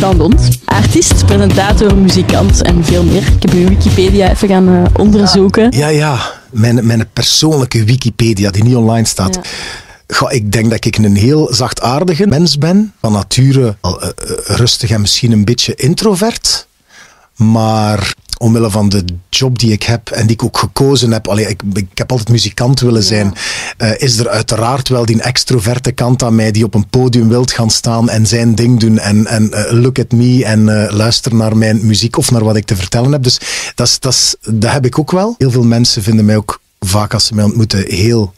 Dan Dont. Artiest, presentator, muzikant en veel meer. Ik heb uw Wikipedia even gaan uh, onderzoeken. Ja, ja. Mijn, mijn persoonlijke Wikipedia die niet online staat. Ja. Goh, ik denk dat ik een heel zachtaardige mens ben. Van nature uh, rustig en misschien een beetje introvert. Maar omwille van de job die ik heb en die ik ook gekozen heb. Allee, ik, ik heb altijd muzikant willen zijn. Uh, is er uiteraard wel die extroverte kant aan mij die op een podium wilt gaan staan en zijn ding doen en, en uh, look at me en uh, luister naar mijn muziek of naar wat ik te vertellen heb. Dus dat, dat, dat heb ik ook wel. Heel veel mensen vinden mij ook vaak als ze mij ontmoeten heel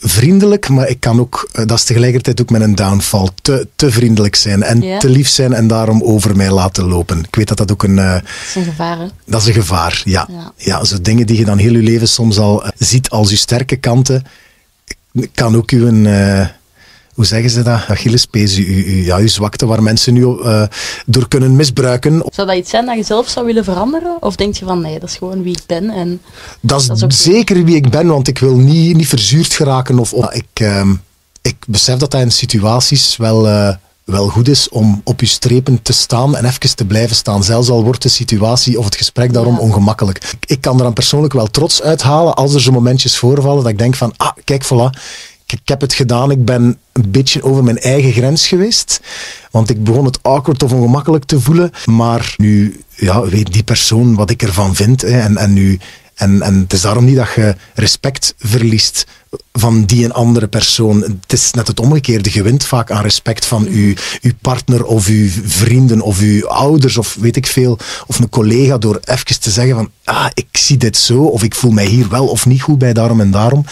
vriendelijk, maar ik kan ook, eh, dat is tegelijkertijd ook met een downfall, te, te vriendelijk zijn en te lief zijn en daarom over mij laten lopen. Ik weet dat dat ook een... Uh, dat is een gevaar, hè? Dat is een gevaar, ja. ja. ja. zo dingen die je dan heel je leven soms al uh, ziet als je sterke kanten, kan ook uw... Uh, hoe zeggen ze dat? Achillespees, uw, uw, ja, uw zwakte waar mensen nu uh, door kunnen misbruiken. Zou dat iets zijn dat je zelf zou willen veranderen? Of denk je van nee, dat is gewoon wie ik ben? En dat is, dat is zeker wie ik ben, want ik wil niet, niet verzuurd geraken. Of, of ik, uh, ik besef dat dat in situaties wel... Uh, wel goed is om op je strepen te staan en even te blijven staan. Zelfs al wordt de situatie of het gesprek daarom ja. ongemakkelijk. Ik kan er dan persoonlijk wel trots uithalen als er zo momentjes voorvallen dat ik denk van, ah, kijk, voilà, ik heb het gedaan. Ik ben een beetje over mijn eigen grens geweest. Want ik begon het awkward of ongemakkelijk te voelen. Maar nu ja, weet die persoon wat ik ervan vind. Hè, en, en, nu, en, en het is daarom niet dat je respect verliest van die een andere persoon. Het is net het omgekeerde. Je wint vaak aan respect van uw partner of uw vrienden of uw ouders of weet ik veel. Of een collega door even te zeggen van ah, ik zie dit zo of ik voel mij hier wel of niet goed bij daarom en daarom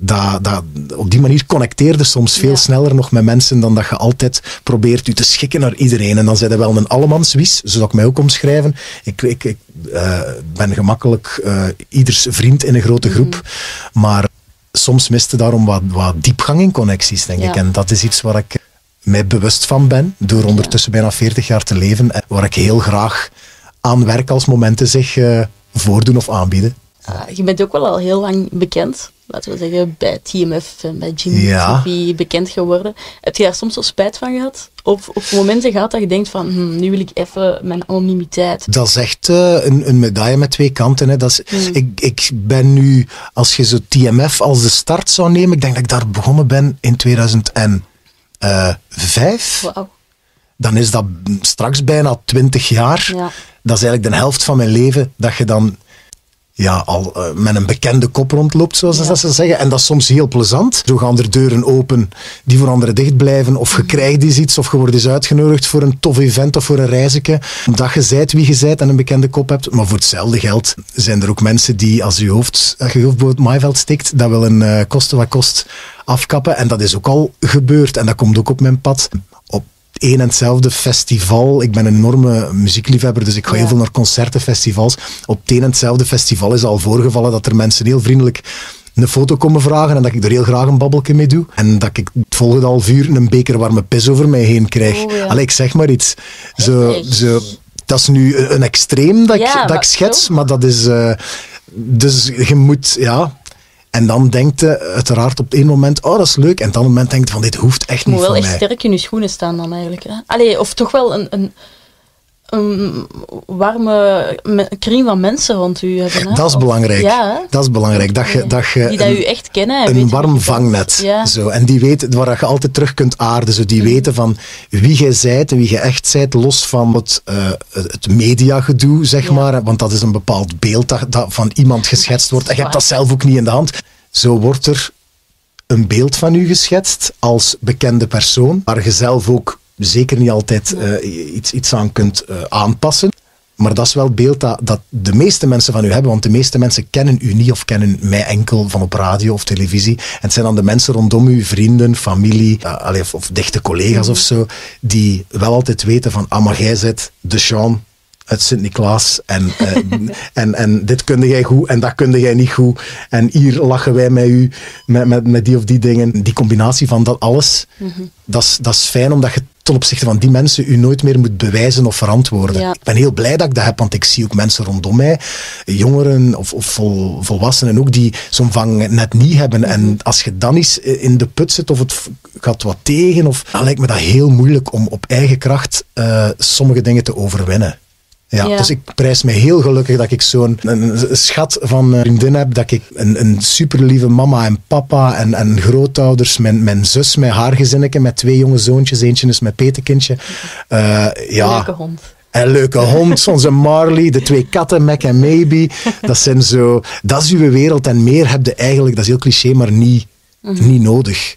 dat, dat, op die manier connecteerde soms veel ja. sneller nog met mensen dan dat je altijd probeert u te schikken naar iedereen. En dan zijn er wel een allemanswies, zo zou ik mij ook omschrijven. Ik, ik, ik uh, ben gemakkelijk uh, ieders vriend in een grote groep, mm. maar soms miste daarom wat, wat diepgang in connecties, denk ja. ik. En dat is iets waar ik mij bewust van ben, door ondertussen bijna 40 jaar te leven, en waar ik heel graag aan werk als momenten zich uh, voordoen of aanbieden. Uh, je bent ook wel al heel lang bekend laten we zeggen, bij TMF en bij Jimmy ja. TV bekend geworden. Heb je daar soms wel spijt van gehad? Of, of momenten gehad dat je denkt van, hm, nu wil ik even mijn anonimiteit? Dat is echt uh, een, een, medaille met twee kanten. Hè. Dat is, hmm. ik, ik ben nu, als je zo TMF als de start zou nemen, ik denk dat ik daar begonnen ben in 2005. Wow. Dan is dat straks bijna 20 jaar. Ja. Dat is eigenlijk de helft van mijn leven dat je dan ja, al uh, met een bekende kop rondloopt, zoals ja. ze zeggen. En dat is soms heel plezant. Zo gaan er deuren open die voor anderen dicht blijven. Of je krijgt eens iets, of je wordt eens uitgenodigd voor een tof event of voor een reisje. Omdat je zijt wie je zijt en een bekende kop hebt. Maar voor hetzelfde geld zijn er ook mensen die, als je hoofd, als je hoofd boven het maaiveld stikt, dat wil een uh, kosten wat kost afkappen. En dat is ook al gebeurd. En dat komt ook op mijn pad. Één en hetzelfde festival. Ik ben een enorme muziekliefhebber, dus ik ga ja. heel veel naar concerten, festivals. Op het één en hetzelfde festival is al voorgevallen dat er mensen heel vriendelijk een foto komen vragen en dat ik er heel graag een babbelje mee doe. En dat ik het volgende half uur een beker warme pis over mij heen krijg. Oh, ja. Allee, ik zeg maar iets. Zo, zo, dat is nu een extreem dat, ja, ik, dat ik schets, maar dat is... Uh, dus je moet, ja, en dan denkt je uiteraard op één moment, oh dat is leuk. En op ander moment denkt van dit hoeft echt niet van mij. moet wel echt sterk in je schoenen staan dan eigenlijk. Hè? Allee, of toch wel een, een, een warme kring van mensen rond u hebben. Hè? Dat is belangrijk. Ja, dat is belangrijk. Dat je, dat je die dat u echt kennen. En een warm vangnet. Ja. Zo. En die weten waar je altijd terug kunt aarden. Zo. Die mm. weten van wie jij zijt en wie je echt zijt, los van het, uh, het mediagedoe, zeg ja. maar. Want dat is een bepaald beeld dat, dat van iemand geschetst wordt. En je hebt dat zelf ook niet in de hand. Zo wordt er een beeld van u geschetst als bekende persoon, waar je zelf ook zeker niet altijd uh, iets, iets aan kunt uh, aanpassen. Maar dat is wel het beeld dat, dat de meeste mensen van u hebben, want de meeste mensen kennen u niet of kennen mij enkel van op radio of televisie. En het zijn dan de mensen rondom u, vrienden, familie, uh, allee, of, of, dichte collega's mm. of zo, die wel altijd weten van, ah, maar jij zit de Sean uit Sint-Niklaas. En, en, en dit kunde jij goed en dat kunde jij niet goed. En hier lachen wij met u, met, met, met die of die dingen. Die combinatie van dat alles, mm -hmm. dat is fijn omdat je ten opzichte van die mensen u nooit meer moet bewijzen of verantwoorden. Ja. Ik ben heel blij dat ik dat heb, want ik zie ook mensen rondom mij, jongeren of, of vol, volwassenen ook, die zo'n vang net niet hebben. Mhm. En als je dan eens in de put zit of het gaat wat tegen, of, dan lijkt me dat heel moeilijk om op eigen kracht eh, sommige dingen te overwinnen. Ja, Ja. dus ik prijs me heel gelukkig dat ik zo'n schat van een vriendin heb, dat ik een, een superlieve mama en papa en, en grootouders, mijn, mijn zus, mijn haar gezinnetje met twee jonge zoontjes, eentje is mijn petekindje. Eh, ja, Leuke hond. en leuke hond, onze Marley, de twee katten, Mac en Maybe. Dat zijn zo, dat is uw wereld en meer heb je eigenlijk, dat is heel cliché, maar niet, niet nodig.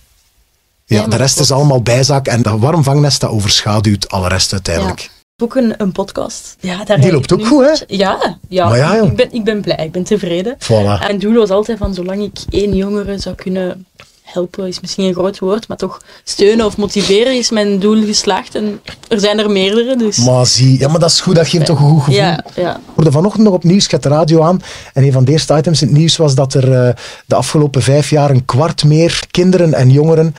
Ja, Nee, de rest is allemaal bijzaak en dat warm vangnest dat overschaduwt alle rest uiteindelijk. Ja. Ook een, een podcast. Ja, daar Die loopt ook nu- goed, hè? Ja, ja. Maar ja, ik, ben, ik ben blij, ik ben tevreden. Voilà. En doel was altijd van, zolang ik één jongere zou kunnen helpen, is misschien een groot woord, maar toch steunen of motiveren is mijn doel geslaagd. En er zijn er meerdere, dus... Maar zie, ja, maar dat is goed, dat geeft toch een goed gevoel. ja, ja. Ik hoorde vanochtend nog op nieuws, ik had de radio aan, en een van de eerste items in het nieuws was dat er eh, de afgelopen vijf jaar een kwart meer kinderen en jongeren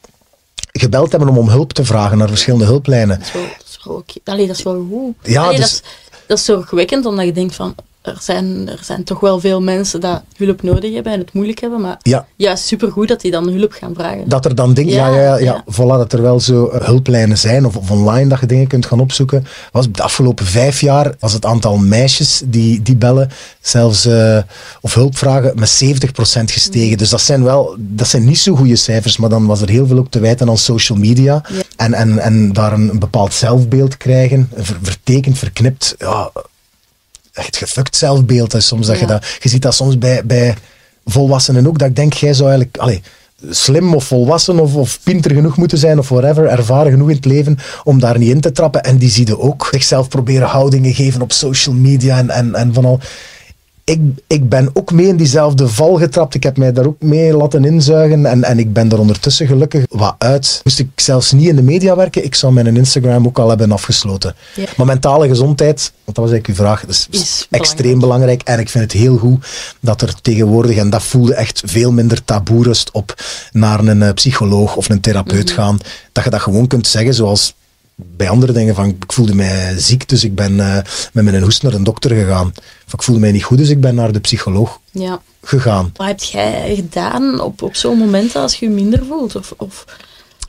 gebeld hebben om om hulp te vragen naar verschillende hulplijnen. Oké. Allee, dat is wel goed. Ja, Allee, dus- dat, is, dat is zorgwekkend, omdat je denkt van... Er zijn, er zijn toch wel veel mensen die hulp nodig hebben en het moeilijk hebben, maar Ja, supergoed dat die dan hulp gaan vragen. dat er dan dingen, ja, Ja, ja, ja, ja, ja. voilà, dat er wel zo eh, hulplijnen zijn of, of online dat je dingen kunt gaan opzoeken. Was de afgelopen vijf jaar was het aantal meisjes die, die bellen zelfs eh, of hulp vragen met 70% gestegen. Dus dat zijn wel, dat zijn niet zo goede cijfers, maar dan was er heel veel ook te wijten aan social media en, en, en daar een, een bepaald zelfbeeld krijgen, ver- vertekend, verknipt, ja, echt gefukt zelfbeeld. Hè, soms dat je, dat, je ziet dat soms bij, bij volwassenen ook, dat ik denk, jij zou eigenlijk allee, slim of volwassen of, of pinter genoeg moeten zijn of whatever, ervaren genoeg in het leven om daar niet in te trappen. En die zie je ook zichzelf proberen houdingen geven op social media en, en, en van al. Ik, ik ben ook mee in diezelfde val getrapt. Ik heb mij daar ook mee laten inzuigen. En, en ik ben er ondertussen gelukkig wat uit. Moest ik zelfs niet in de media werken, ik zou mijn Instagram ook al hebben afgesloten. Ja. Maar mentale gezondheid, want dat was eigenlijk uw vraag, Is extreem belangrijk. En ik vind het heel goed dat er tegenwoordig, en dat voelde echt veel minder taboe rust op, naar een eh, psycholoog of een therapeut Mhm. gaan. Dat je dat gewoon kunt zeggen zoals bij andere dingen van ik voelde mij ziek, dus ik ben eh, met mijn hoest naar een dokter gegaan. Of ik voelde mij niet goed, dus ik ben naar de psycholoog Ja. gegaan. Wat heb jij gedaan op, op zo'n moment als je je minder voelt? Of, of,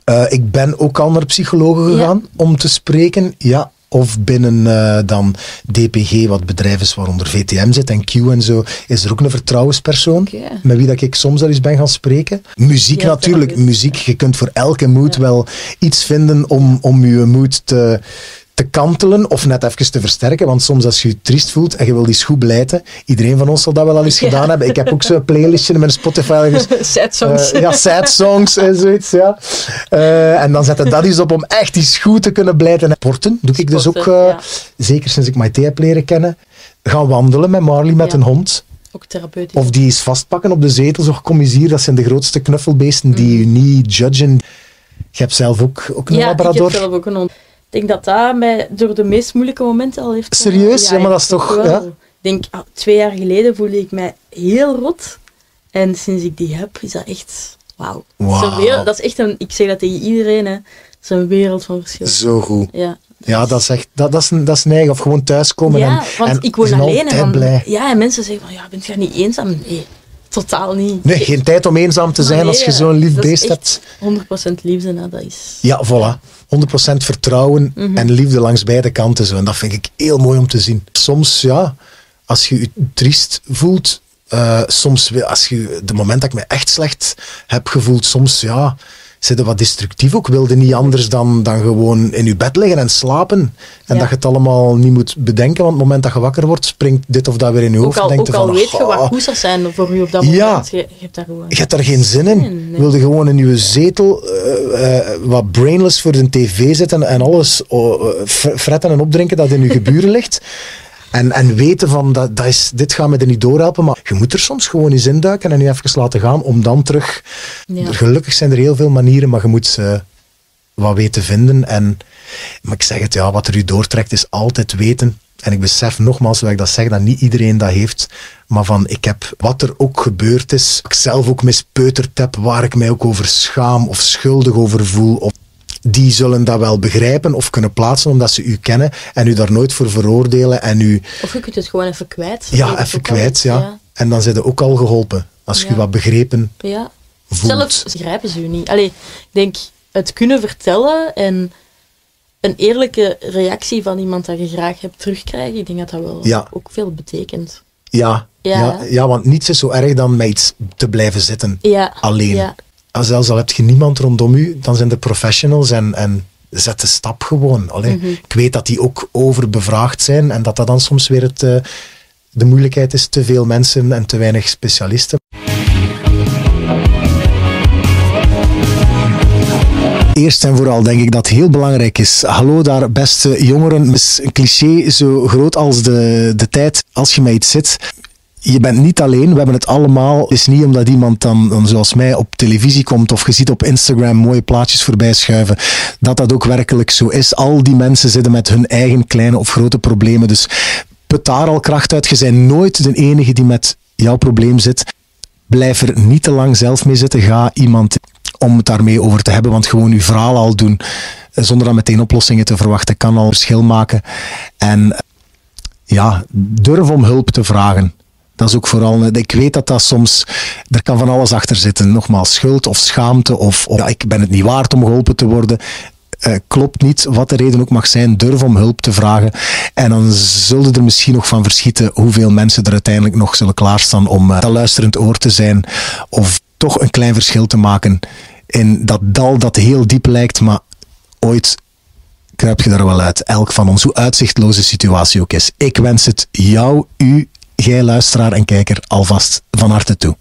Eh, ik ben ook al naar psychologen Ja. gegaan om te spreken. Ja. Of binnen eh, dan DPG, wat bedrijf is waaronder VTM zit en Q en zo, is er ook een vertrouwenspersoon. Met wie dat ik soms wel eens ben gaan spreken. Muziek Ja, natuurlijk. Muziek, je kunt voor elke mood Ja. wel iets vinden om, om je mood te, te kantelen of net even te versterken. Want soms als je je triest voelt en je wil die schoen blijten, iedereen van ons zal dat wel al eens Ja. gedaan hebben. Ik heb ook zo'n playlistje in mijn Spotify. Dus sad songs. eh, ja, sad songs en zoiets, ja. Eh, en dan zet je dat eens op om echt iets goed te kunnen blijten. En Sporten doe ik dus ook, eh, ja. zeker sinds ik Maite heb leren kennen. Gaan wandelen met Marley, met Ja. een hond. Ook therapeutisch. Of die eens vastpakken op de zetel. Zo, kom eens hier, dat zijn de grootste knuffelbeesten die je niet judgen. Je hebt zelf ook, ook een ja, labrador. ik heb zelf ook een hond. Ik denk dat dat mij door de meest moeilijke momenten al heeft... Serieus? Ja, maar dat is toch- wel. ja. Ik denk, ah, twee jaar geleden voelde ik mij heel rot. En sinds ik die heb, is dat echt... Wauw. Wauw. Dat is echt een... Ik zeg dat tegen iedereen, hè. Dat is een wereld van verschil. Zo goed. Ja. Ja, dat is echt, dat, dat is, een- dat is neig. Of gewoon thuiskomen Ja, en, want en ik woon alleen. En blij. Ja, en mensen zeggen van, ja, bent je niet eenzaam? Nee, totaal niet. Nee, geen tijd om eenzaam te zijn Nee, als je zo'n lief beest hebt. 100% liefde, hè, dat is... Ja, voilà. 100% vertrouwen Mhm. en liefde langs beide kanten. Zo. En dat vind ik heel mooi om te zien. Soms, ja, als je je triest voelt, eh, soms, als je, de moment dat ik me echt slecht heb gevoeld, soms, ja, zit je wat destructief ook. Wilde niet anders dan, dan gewoon in je bed liggen en slapen. En Ja. dat je het allemaal niet moet bedenken, want op het moment dat je wakker wordt, springt dit of dat weer in je Ook hoofd. al, en ook je al van, weet je wat "Ah, goed zou zijn voor u op dat Ja. moment. Je, je hebt daar gewoon... je hebt daar geen zin in. Nee. Wilde gewoon in je zetel eh, eh, wat brainless voor de tv zitten en alles oh, eh, fr- fretten en opdrinken dat in je geburen ligt. En, en weten van, dat, dat is, dit gaat me er niet doorhelpen, maar je moet er soms gewoon eens induiken en je even laten gaan om dan terug... Ja. Gelukkig zijn er heel veel manieren, maar je moet ze wat weten vinden. En, maar ik zeg het, ja, wat er u doortrekt is altijd weten. En ik besef nogmaals, dat ik dat zeg, dat niet iedereen dat heeft. Maar van, ik heb wat er ook gebeurd is, wat ik zelf ook mispeuterd heb, waar ik mij ook over schaam of schuldig over voel. Of die zullen dat wel begrijpen of kunnen plaatsen omdat ze u kennen en u daar nooit voor veroordelen en u... Of je kunt het gewoon even kwijt. Ja, even kwijt, ja. En dan zijn ze ook al geholpen. Als je Ja. wat begrepen ja. voelt. Zelfs begrijpen ze u niet. Allee, ik denk, het kunnen vertellen en een eerlijke reactie van iemand dat je graag hebt terugkrijgen, ik denk dat dat wel Ja. ook veel betekent. Ja, ja. Ja. Want niets is zo erg dan met iets te blijven zitten. Alleen. Als zelfs al heb je niemand rondom u, dan zijn er professionals en, en zet de stap gewoon. Allee, Mhm. Ik weet dat die ook overbevraagd zijn en dat dat dan soms weer het, eh, de moeilijkheid is. Te veel mensen en te weinig specialisten. Eerst en vooral denk ik dat het heel belangrijk is. Hallo daar, beste jongeren. Het is een cliché zo groot als de, de tijd als je met iets zit. Je bent niet alleen, we hebben het allemaal. Het is niet omdat iemand dan, zoals mij op televisie komt of je ziet op Instagram mooie plaatjes voorbij schuiven, dat dat ook werkelijk zo is. Al die mensen zitten met hun eigen kleine of grote problemen. Dus put daar al kracht uit. Je bent nooit de enige die met jouw probleem zit. Blijf er niet te lang zelf mee zitten. Ga iemand om het daarmee over te hebben, want gewoon je verhaal al doen, eh, zonder dan meteen oplossingen te verwachten, kan al verschil maken. En ja, durf om hulp te vragen. Dat is ook vooral, ik weet dat dat soms, er kan van alles achter zitten. Nogmaals, schuld of schaamte of, of ja, ik ben het niet waard om geholpen te worden. Eh, klopt niet, wat de reden ook mag zijn, durf om hulp te vragen. En dan zullen er misschien nog van verschieten hoeveel mensen er uiteindelijk nog zullen klaarstaan om eh, dat luisterend oor te zijn. Of toch een klein verschil te maken in dat dal dat heel diep lijkt, maar ooit kruip je er wel uit. Elk van ons, hoe uitzichtloze situatie ook is. Ik wens het jou, u, jij luisteraar en kijker, alvast van harte toe.